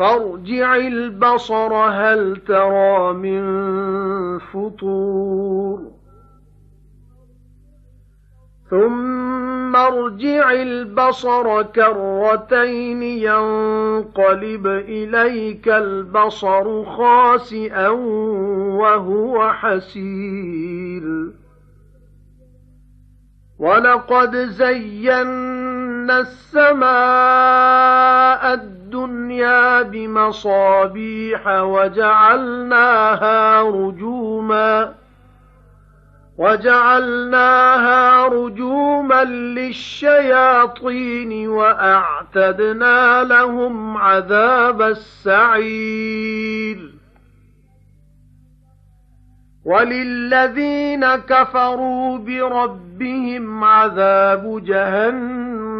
فارجع البصر هل ترى من فطور. ثم ارجع البصر كرتين ينقلب إليك البصر خاسئا وهو حسير. ولقد زينا السماء الدنيا بمصابيح وجعلناها رجوما وجعلناها رجوما للشياطين وأعتدنا لهم عذاب السعير وَلِلَّذِينَ كَفَرُوا بِرَبِّهِمْ عَذَابُ جَهَنَّمَ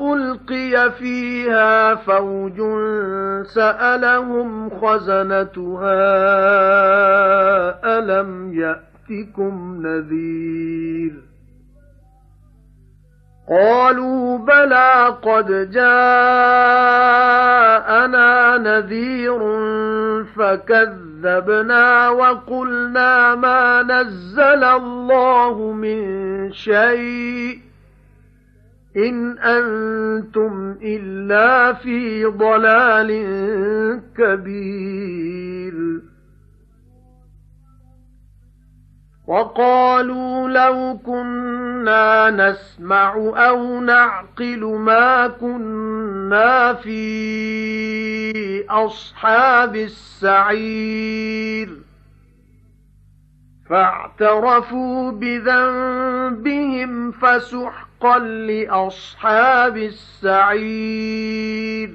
أُلْقِيَ فِيهَا فَوْجٌ سَأَلَهُمْ خَزَنَتُهَا أَلَمْ يَأْتِكُمْ نَذِيرٌ قَالُوا بَلَى قَدْ جَاءَنَا نَذِيرٌ فَكَذَّبْنَا كَذَّبْنَا وَقُلْنَا مَا نَزَّلَ اللَّهُ مِن شَيْءٍ إِنْ أَنتُمْ إِلَّا فِي ضَلَالٍ كَبِيرٍ. وَقَالُوا لَوْ كُنَّا نَسْمَعُ أَوْ نَعْقِلُ مَا كُنَّا فِي أَصْحَابِ السَّعِيرِ. فَاعْتَرَفُوا بِذَنبِهِمْ فَسُحْقًا لِأَصْحَابِ السَّعِيرِ.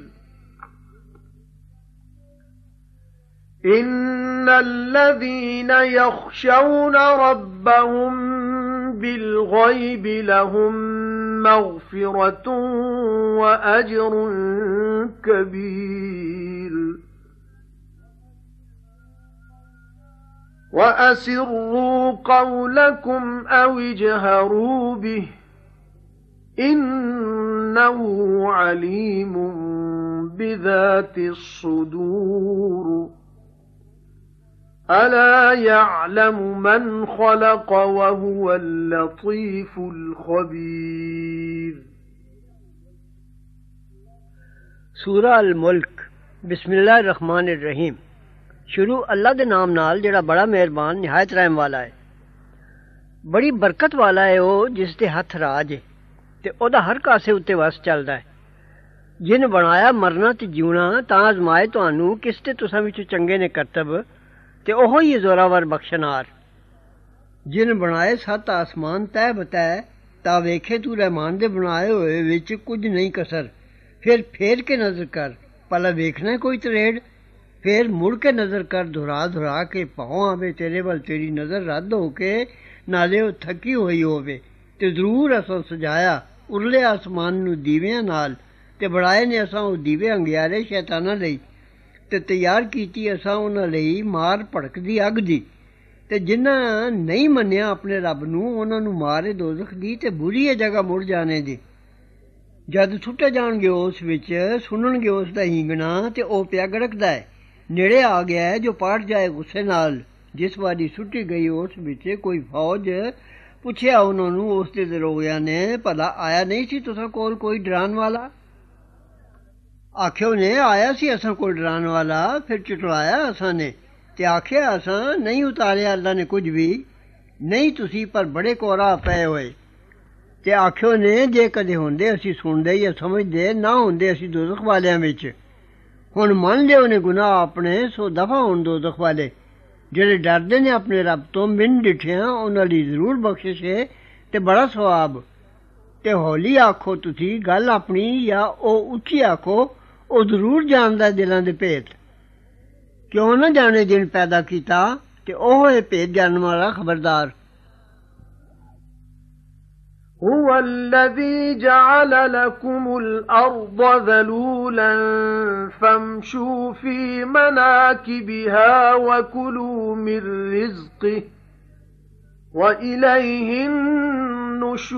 إِنَّ الَّذِينَ يَخْشَوْنَ رَبَّهُم بِالْغَيْبِ لَهُم مَّغْفِرَةٌ وَأَجْرٌ كَبِيرٌ. وَأَسِرُّوا قَوْلَكُمْ أَوِ اجْهَرُوا بِهِ. إِنَّهُ عَلِيمٌ بِذَاتِ الصُّدُورِ. أَلَا يَعْلَمُ مَنْ خَلَقَ وَهُوَ اللَّطِيفُ الْخَبِيرُ. سورہ الملک. بسم اللہ الرحمن الرحیم. شروع اللہ دے نام نال جڑا بڑا مہربان نہایت رحم والا ہے. بڑی برکت والا ہے أو جس دے ہتھ راج ہے. ਤੇ ਉਹਦਾ ਹਰ ਕਾਸੇ ਉੱਤੇ ਵਸ ਚੱਲਦਾ ਹੈ। ਜਿਨ ਬਣਾਇਆ ਮਰਨਾ ਤੇ ਜਿਉਣਾ, ਤਾਂ ਅਜ਼ਮਾਏ ਤੁਹਾਨੂੰ ਕਿਸ ਤੇ ਤੁਸਾਂ ਵਿੱਚ ਚੰਗੇ ਨੇ ਕਰਤਬ ਤੇ ਉਹੋ ਹੀ ਜ਼ੋਰਾਵਰ ਬਖਸ਼ਨਾਰ। ਜਿਨ ਬਣਾਏ ਸੱਤ ਆਸਮਾਨ ਤੈ ਬਤੈ ਤਾਂ ਵੇਖੇ ਤੂੰ ਰਹਿਮਾਨ ਦੇ ਬਣਾਏ ਹੋਏ ਵਿੱਚ ਕੁਝ ਨਹੀਂ ਕਸਰ। ਫਿਰ ਫੇਰ ਕੇ ਨਜ਼ਰ ਕਰ ਪਲਾ ਵੇਖਣਾ ਕੋਈ ਤਰੇੜ? ਫੇਰ ਮੁੜ ਕੇ ਨਜ਼ਰ ਕਰ, ਧੁਰਾ ਧੁਰਾ ਕੇ ਪਾਉ ਆਵੇ ਤੇਰੇ ਵੱਲ ਤੇਰੀ ਨਜ਼ਰ ਰੱਦ ਹੋ ਕੇ ਨਾਲੇ ਉਹ ਥੱਕੀ ਹੋਈ ਹੋਵੇ। ਤੇ ਜ਼ਰੂਰ ਅਸਾਂ ਸਜਾਇਆ ਉਰਲੇ ਆਸਮਾਨ ਨੂੰ ਦੀਵਿਆਂ ਨਾਲ ਤੇ ਬੜਾਏ ਨੇ ਅਸਾਂ ਉਹ ਦੀਵੇ ਅੰਗਿਆਰੇ ਸ਼ੈਤਾਨਾਂ ਲਈ ਤੇ ਤਿਆਰ ਕੀਤੀ ਅਸਾਂ ਉਹਨਾਂ ਲਈ ਮਾਰ ਭੜਕਦੀ ਅੱਗ ਦੀ ਤੇ ਜਿਨ੍ਹਾਂ ਨਹੀਂ ਮੰਨਿਆ ਆਪਣੇ ਰੱਬ ਨੂੰ, ਉਹਨਾਂ ਨੂੰ ਮਾਰੇ ਦੋਜ਼ਖ ਦੀ ਤੇ ਬੁਰੀ ਜਗ੍ਹਾ ਮੁੜ ਜਾਣੇ ਦੀ। ਜਦ ਛੁੱਟੇ ਜਾਣਗੇ ਉਸ ਵਿੱਚ, ਸੁਣਨਗੇ ਉਸ ਦਾ ਹੀਂਗਣਾ ਤੇ ਉਹ ਪਿਆ ਗੜਕਦਾ ਹੈ ਨੇੜੇ ਆ ਗਿਆ ਹੈ ਜੋ ਪਾਟ ਜਾਏ ਗੁੱਸੇ ਨਾਲ, ਜਿਸ ਵਾਰੀ ਸੁੱਟੀ ਗਈ ਉਸ ਵਿੱਚ ਕੋਈ ਫੌਜ ਪੁੱਛਿਆ ਉਹਨਾਂ ਨੂੰ, ਉਸ ਦੇ ਦਰੋਗਿਆਂ ਨੇ, ਭਲਾ ਆਇਆ ਨਹੀਂ ਸੀ ਤੁਸਾਂ ਕੋਲ ਕੋਈ ਡਰਾਨ ਵਾਲਾ? ਆਖਿਓ ਨੇ, ਆਇਆ ਸੀ ਅਸਾਂ ਕੋਲ ਡਰਾਨ ਵਾਲਾ, ਫਿਰ ਚਟਲਾਇਆ ਅਸਾਂ ਨੇ ਤੇ ਆਖਿਆ ਅਸਾਂ, ਨਹੀਂ ਉਤਾਰਿਆ ਅੱਲਾ ਨੇ ਕੁਝ ਵੀ। ਨਹੀਂ ਤੁਸੀਂ, ਪਰ ਬੜੇ ਕੋਰਾ ਪਏ ਹੋਏ। ਤੇ ਆਖਿਓ ਨੇ, ਜੇ ਕਦੇ ਹੁੰਦੇ ਅਸੀਂ ਸੁਣਦੇ ਜਾਂ ਸਮਝਦੇ, ਨਾ ਹੁੰਦੇ ਅਸੀਂ ਦੋਜ਼ਖ ਵਾਲਿਆਂ ਵਿੱਚ। ਹੁਣ ਮੰਨ ਲਿਓ ਨੇ ਗੁਨਾਹ ਆਪਣੇ, ਸੋ ਦਫਾ ਹੋਣ ਦੋਜ਼ਖ ਵਾਲੇ। ਜਿਹੜੇ ਡਰਦੇ ਨੇ ਆਪਣੇ ਰੱਬ ਤੋਂ, ਮਿੰਨ ਡਿਠਿਆਂ, ਉਹਨਾਂ ਲਈ ਜ਼ਰੂਰ ਬਖਸ਼ਿਸ਼ ਹੈ ਤੇ ਬੜਾ ਸਵਾਬ। ਤੇ ਹੌਲੀ ਆਖੋ ਤੁਸੀਂ, ਗੱਲ ਆਪਣੀ ਜਾਂ ਉਹ ਉੱਚੀ ਆਖੋ, ਉਹ ਜ਼ਰੂਰ ਜਾਣਦਾ ਦਿਲਾਂ ਦੇ ਭੇਤ। ਕਿਉਂ ਨਾ ਜਾਣੇ ਜਿਨ ਪੈਦਾ ਕੀਤਾ ਤੇ ਉਹ ਹੈ ਭੇਤ ਜਾਣਨ ਵਾਲਾ ਖਬਰਦਾਰ। هو الذي جعل لكم الأرض ذلولا فامشوا في مناكبها وكلوا من رزقه وإليه النشور.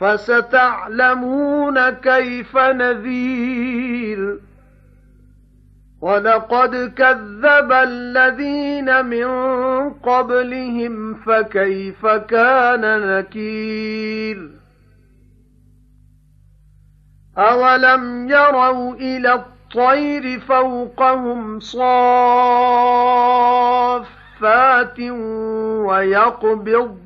فَسَتَعْلَمُونَ كَيْفَ نَذِيرِ. وَلَقَدْ كَذَّبَ الَّذِينَ مِن قَبْلِهِمْ فَكَيْفَ كَانَ نَكِيرِ؟ أَوَلَمْ يَرَوْا إِلَى الطَّيْرِ فَوْقَهُمْ صَافَّاتٍ وَيَقْبِضْنَ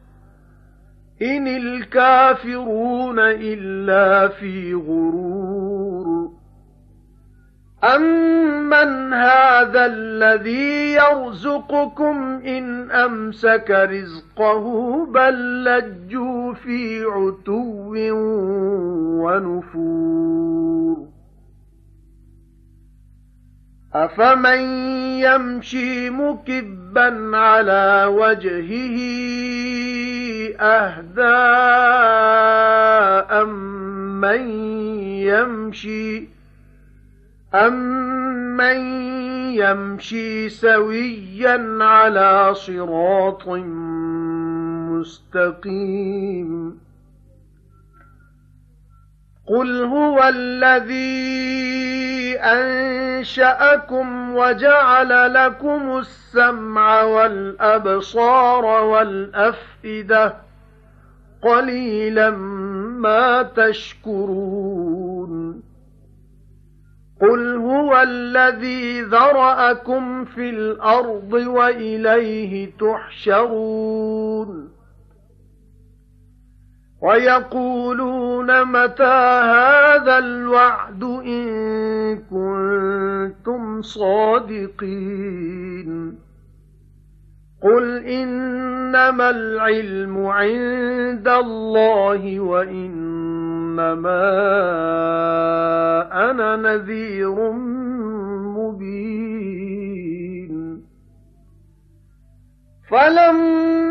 إِنِ الْكَافِرُونَ إِلَّا فِي غُرُورٍ. أَمَّنْ هَذَا الَّذِي يَرْزُقُكُمْ إِنْ أَمْسَكَ رِزْقَهُ بَل لَّجُّوا فِي عُتُوٍّ وَنُفُورٍ. أَفَمَن يَمْشِي مُكِبًّا عَلَى وَجْهِهِ أَهْدَىٰ أَمَّن يَمْشِي أَمَّن يَمْشِي سَوِيًّا عَلَى صِرَاطٍ مُّسْتَقِيمٍ قُلْ هُوَ الَّذِي أَنشَأَكُمْ وَجَعَلَ لَكُمُ السَّمْعَ وَالْأَبْصَارَ وَالْأَفْئِدَةَ قَلِيلًا مَا تَشْكُرُونَ قُلْ هُوَ الَّذِي ذَرَأَكُمْ فِي الْأَرْضِ وَإِلَيْهِ تُحْشَرُونَ وَيَقُولُونَ مَتَى هَذَا الْوَعْدُ إِن كُنتُمْ صَادِقِينَ قُلْ إِنَّمَا الْعِلْمُ عِندَ اللَّهِ وَإِنَّمَا أَنَا نَذِيرٌ مُبِينٌ فَلَمَّا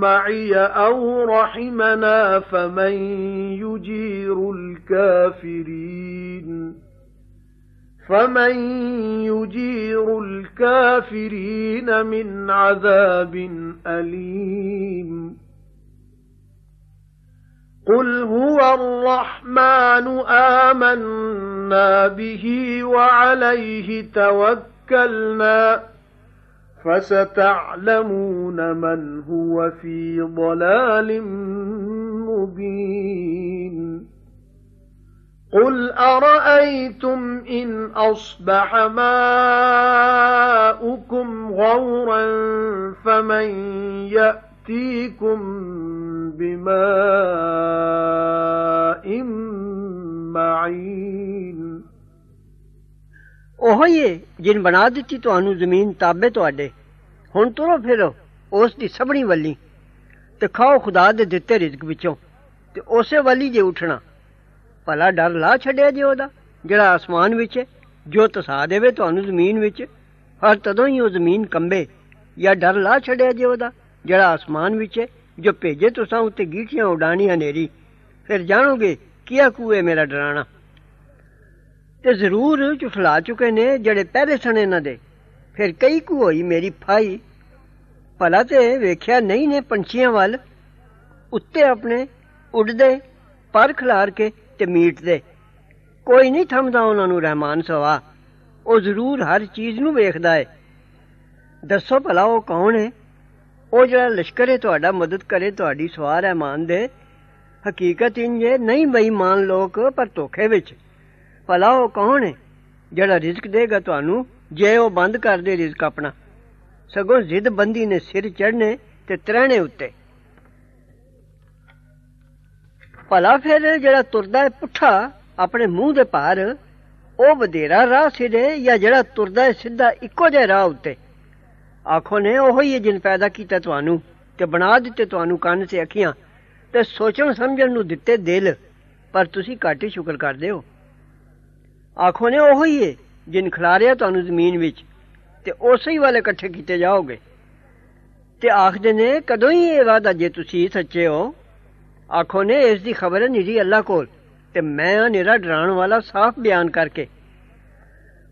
معي أو رحمنا فمن يجير الكافرين فمن يجير الكافرين من عذاب أليم قُلْ هُوَ الرَّحْمَنُ آمَنَّا بِهِ وَعَلَيْهِ تَوَكَّلْنَا فَسَتَعْلَمُونَ مَنْ هُوَ فِي ضَلَالٍ مُبِينٍ. قُلْ أَرَأَيْتُمْ إِنْ أَصْبَحَ مَاؤُكُمْ غَوْرًا فَمَنْ يَأْتِيكُمْ بِمَاءٍ مَعِينٍ. ਉਹੋ ਹੀ ਜਿਨ ਬਣਾ ਦਿੱਤੀ ਤੁਹਾਨੂੰ ਜ਼ਮੀਨ ਤਾਬੇ ਤੁਹਾਡੇ। ਹੁਣ ਤੁਰੋ ਫਿਰੋ ਉਸ ਦੀ ਸਭਣੀ ਵੱਲੀ ਤੇ ਖਾਓ ਖੁਦਾ ਦੇ ਦਿੱਤੇ ਰਿਜ਼ਕ ਵਿੱਚੋਂ ਤੇ ਉਸੇ ਵੱਲੀ ਜੇ ਉਠਣਾ। ਭਲਾ ਡਰ ਲਾ ਛੱਡਿਆ ਜੇ ਉਹਦਾ, ਜਿਹੜਾ ਆਸਮਾਨ ਵਿੱਚ ਜੋ ਤਸਾ ਦੇਵੇ ਤੁਹਾਨੂੰ ਜ਼ਮੀਨ ਵਿੱਚ, ਹਰ ਤਦੋਂ ਹੀ ਉਹ ਜ਼ਮੀਨ ਕੰਬੇ। ਜਾਂ ਡਰ ਲਾ ਛੱਡਿਆ ਜੇ ਉਹਦਾ, ਜਿਹੜਾ ਆਸਮਾਨ ਵਿੱਚ ਜੋ ਭੇਜੇ ਤੁਸਾਂ ਉੱਤੇ ਗੀਠੀਆਂ ਉਡਾਣੀਆਂ ਹਨੇਰੀ। ਫਿਰ ਜਾਣੋਗੇ, ਕੀਆ ਕੂਏ ਮੇਰਾ ਡਰਾਣਾ। ਤੇ ਜ਼ਰੂਰ ਝੁਠਲਾ ਚੁੱਕੇ ਨੇ ਜਿਹੜੇ ਪਹਿਲੇ ਸਣ ਇਹਨਾਂ ਦੇ। ਫਿਰ ਕਈ ਕੁ ਹੋਈ ਮੇਰੀ ਫਾਈ। ਭਲਾ ਤੇ ਵੇਖਿਆ ਨਹੀਂ ਨੇ ਪੰਛੀਆਂ ਵੱਲ। ਉੱਤੇ ਆਪਣੇ ਉੱਡਦੇ, ਪਰ ਖਿਲਾਰ ਕੇ ਤੇ ਮੀਟਦੇ। ਕੋਈ ਨਹੀਂ ਥੰਮਦਾ ਉਹਨਾਂ ਨੂੰ ਰਹਿਮਾਨ ਸਵਾ। ਉਹ ਜ਼ਰੂਰ ਹਰ ਚੀਜ਼ ਨੂੰ ਵੇਖਦਾ ਹੈ ਦੱਸੋ ਭਲਾ ਉਹ ਕੌਣ ਹੈ ਉਹ ਜਿਹੜਾ ਲਸ਼ਕਰ ਹੈ ਤੁਹਾਡਾ, ਮਦਦ ਕਰੇ ਤੁਹਾਡੀ ਸਵਾਰ ਹੈ ਮਾਨ ਦੇ। ਹਕੀਕਤ ਇੰਜੇ ਨਹੀਂ ਬੇਈਮਾਨ ਲੋਕ, ਪਰ ਧੋਖੇ ਵਿੱਚ। ਭਲਾ ਉਹ ਕੌਣ ਹੈ ਜਿਹੜਾ ਰਿਜ਼ਕ ਦੇਗਾ ਤੁਹਾਨੂੰ ਜੇ ਉਹ ਬੰਦ ਕਰ ਦੇ ਰਿਜ਼ਕ ਆਪਣਾ? ਸਗੋਂ ਜ਼ਿੱਦ ਬੰਦੀ ਨੇ ਸਿਰ ਚੜਨੇ ਤੇ ਤਰਹਣੇ ਉੱਤੇ। ਭਲਾ ਫਿਰ ਜਿਹੜਾ ਤੁਰਦਾ ਹੈ ਪੁੱਠਾ ਆਪਣੇ ਮੂੰਹ ਦੇ ਭਾਰ, ਉਹ ਵਧੇਰਾ ਰਾਹ ਸਿਰੇ ਜਾਂ ਜਿਹੜਾ ਤੁਰਦਾ ਹੈ ਸਿੱਧਾ ਇੱਕੋ ਜਿਹਾ ਰਾਹ ਉੱਤੇ? ਆਖੋ ਨੇ ਉਹ ਹੀ ਜਿਨ ਪੈਦਾ ਕੀਤਾ ਤੁਹਾਨੂੰ ਤੇ ਬਣਾ ਦਿੱਤੇ ਤੁਹਾਨੂੰ ਕੰਨ ਤੇ ਅੱਖੀਆਂ ਤੇ ਸੋਚਣ ਸਮਝਣ ਨੂੰ ਦਿੱਤੇ ਦਿਲ। ਪਰ ਤੁਸੀਂ ਘੱਟ ਹੀ ਸ਼ੁਕਰ ਕਰਦੇ ਹੋ। ਆਖੋ ਨੇ ਉਹ ਹੀ ਹੈ ਜਿਨ ਖਿਲਾਰਿਆ ਤੁਹਾਨੂੰ ਜ਼ਮੀਨ ਵਿੱਚ, ਤੇ ਉਸੇ ਹੀ ਵਾਲੇ ਇਕੱਠੇ ਕੀਤੇ ਜਾਓਗੇ। ਤੇ ਆਖਦੇ ਨੇ, ਕਦੋਂ ਹੀ ਇਹ ਵਾਦਾ ਜੇ ਤੁਸੀਂ ਸੱਚੇ ਹੋ? ਆਖੋ ਨੇ, ਇਸ ਦੀ ਖਬਰ ਹੈ ਨਿਰੀ ਅੱਲਾ ਕੋਲ, ਤੇ ਮੈਂ ਆ ਨਿਰਾ ਡਰਾਉਣ ਵਾਲਾ ਸਾਫ਼ ਬਿਆਨ ਕਰਕੇ।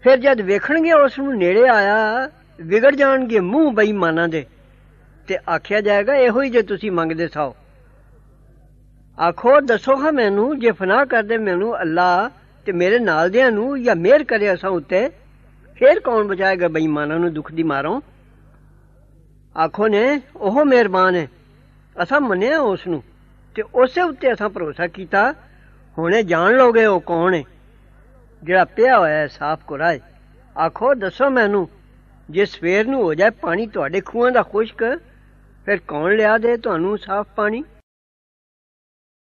ਫਿਰ ਜਦ ਵੇਖਣਗੇ ਉਸ ਨੂੰ ਨੇੜੇ ਆਇਆ, ਵਿਗੜ ਜਾਣਗੇ ਮੂੰਹ ਬੇਈਮਾਨਾਂ ਦੇ, ਤੇ ਆਖਿਆ ਜਾਏਗਾ, ਇਹੋ ਹੀ ਜੇ ਤੁਸੀਂ ਮੰਗਦੇ ਸਾਓ। ਆਖੋ, ਦੱਸੋ ਹਾਂ ਮੈਨੂੰ, ਜੇ ਫਨਾ ਕਰਦੇ ਮੈਨੂੰ ਅੱਲਾ ਤੇ ਮੇਰੇ ਨਾਲ ਦਿਆਂ ਨੂੰ ਜਾਂ ਮਿਹਰ ਕਰੇ ਅਸਾਂ ਉੱਤੇ, ਫੇਰ ਕੌਣ ਬਚਾਏਗਾ ਬੇਈਮਾਨਾਂ ਨੂੰ ਦੁੱਖ ਦੀ ਮਾਰੋਂ? ਆਖੋ ਨੇ, ਉਹ ਮਿਹਰਬਾਨ ਹੈ। ਅਸਾਂ ਮੰਨਿਆ ਉਸ ਨੂੰ ਤੇ ਉਸੇ ਉੱਤੇ ਅਸਾਂ ਭਰੋਸਾ ਕੀਤਾ। ਹੁਣੇ ਜਾਣ ਲੋਗੇ ਉਹ ਕੌਣ ਹੈ? ਜਿਹੜਾ ਪਿਆ ਹੋਇਆ ਹੈ, ਸਾਫ਼ ਕੁਰਾਏ ਆਖੋ, ਦੱਸੋ ਮੈਨੂੰ, ਜੇ ਸਵੇਰ ਨੂੰ ਹੋ ਜਾਏ ਪਾਣੀ ਤੁਹਾਡੇ ਖੂਹਾਂ ਦਾ ਖੁਸ਼ਕ, ਫਿਰ ਕੌਣ ਲਿਆ ਦੇ ਤੁਹਾਨੂੰ ਸਾਫ਼ ਪਾਣੀ?